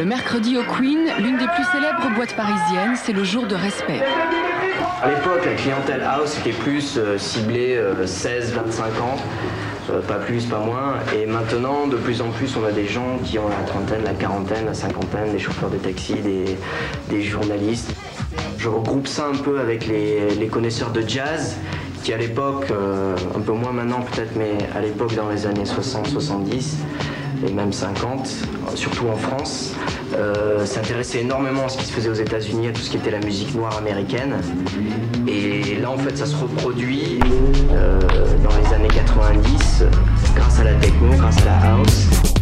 Le mercredi au Queen, l'une des plus célèbres boîtes parisiennes, c'est le jour de respect. À l'époque, la clientèle house était plus euh, ciblée 16-25 ans. Euh, pas plus, pas moins. Et maintenant, de plus en plus, on a des gens qui ont la trentaine, la quarantaine, la cinquantaine, des chauffeurs de taxi, des, journalistes. Je regroupe ça un peu avec les, connaisseurs de jazz qui à l'époque, euh, un peu moins maintenant peut-être, mais à l'époque dans les années 60-70 et même 50, surtout en France, euh, s'intéressait énormément à ce qui se faisait aux États-Unis, à tout ce qui était la musique noire américaine. Et là, en fait, ça se reproduit euh, dans les années 90 grâce à la techno, grâce à la house.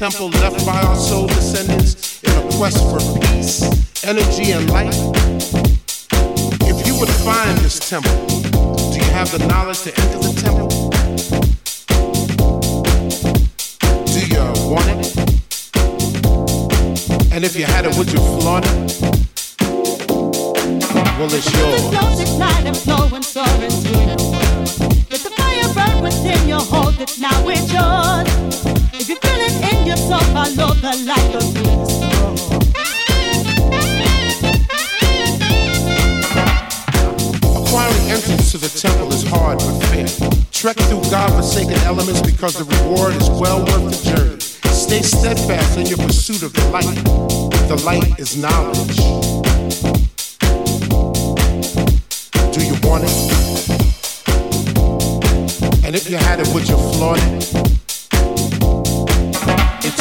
Temple left by our soul descendants in a quest for peace, energy, and light. If you would find this temple, do you have the knowledge to enter the temple? Do you want it? And if you had it, would you flaunt it? Well, it's yours. Flows night and flowing, soaring through the world. Let the fire burn within you, hold it now, it's yours. If you feel it in your soul, follow the light of Acquiring entrance to the temple is hard but fair. Trek through elements because the reward is well worth the journey. Stay steadfast in your pursuit of the light. The light is knowledge. Do you want it? And if you had it, would you flaunt it?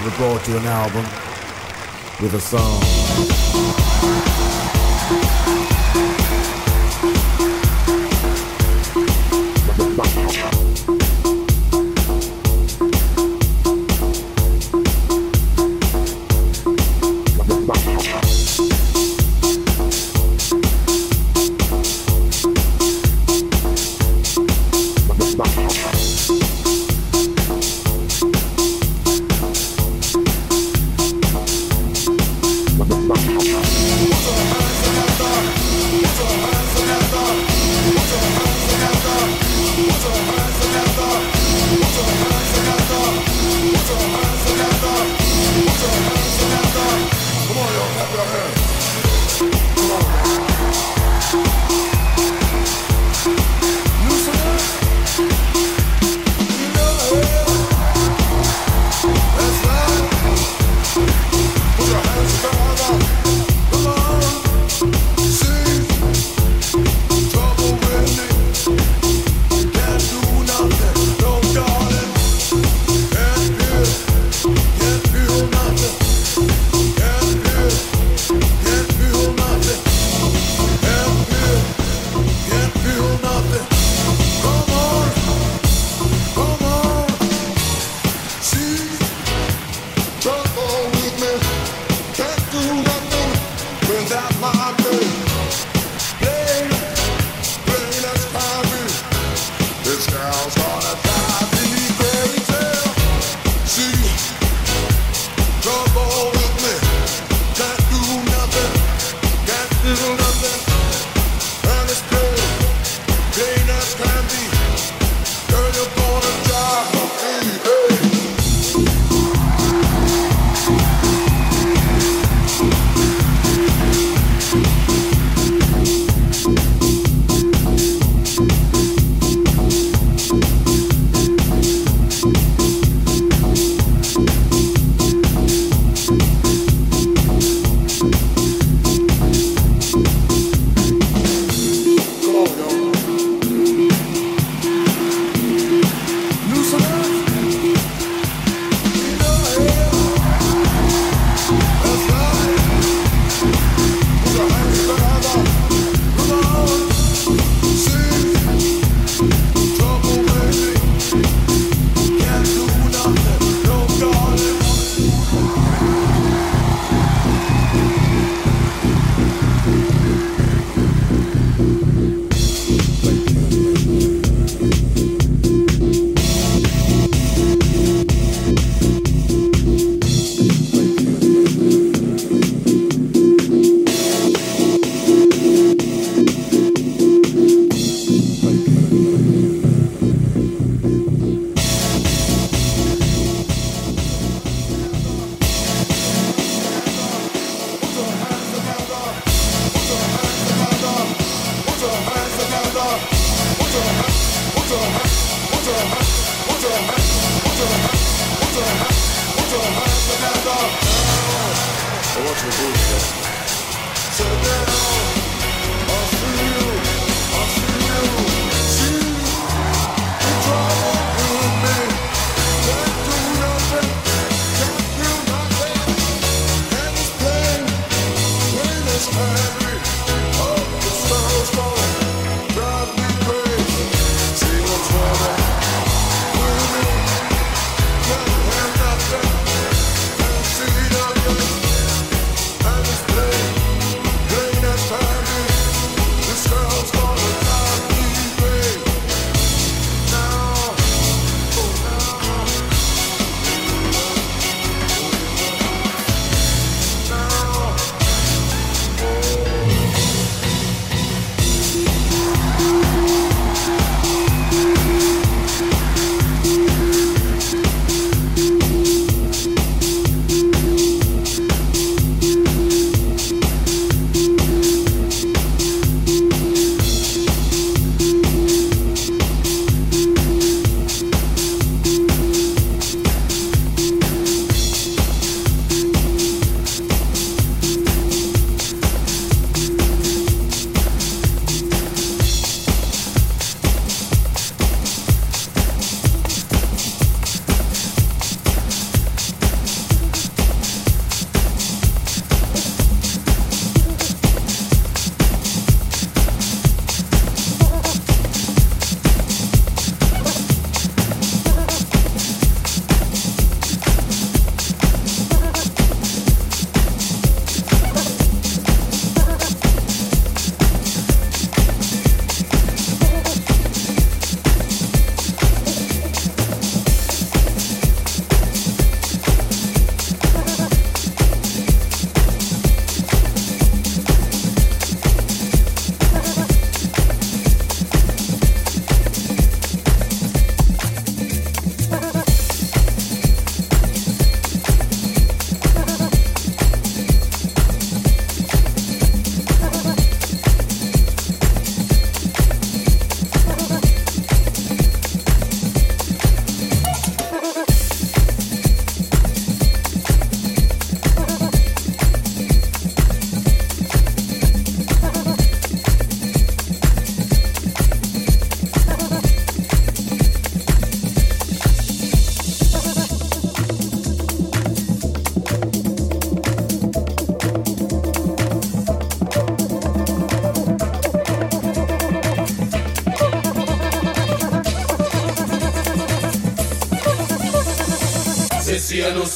1975 we brought you an album with a song.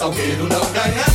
Salgueiro não ganha.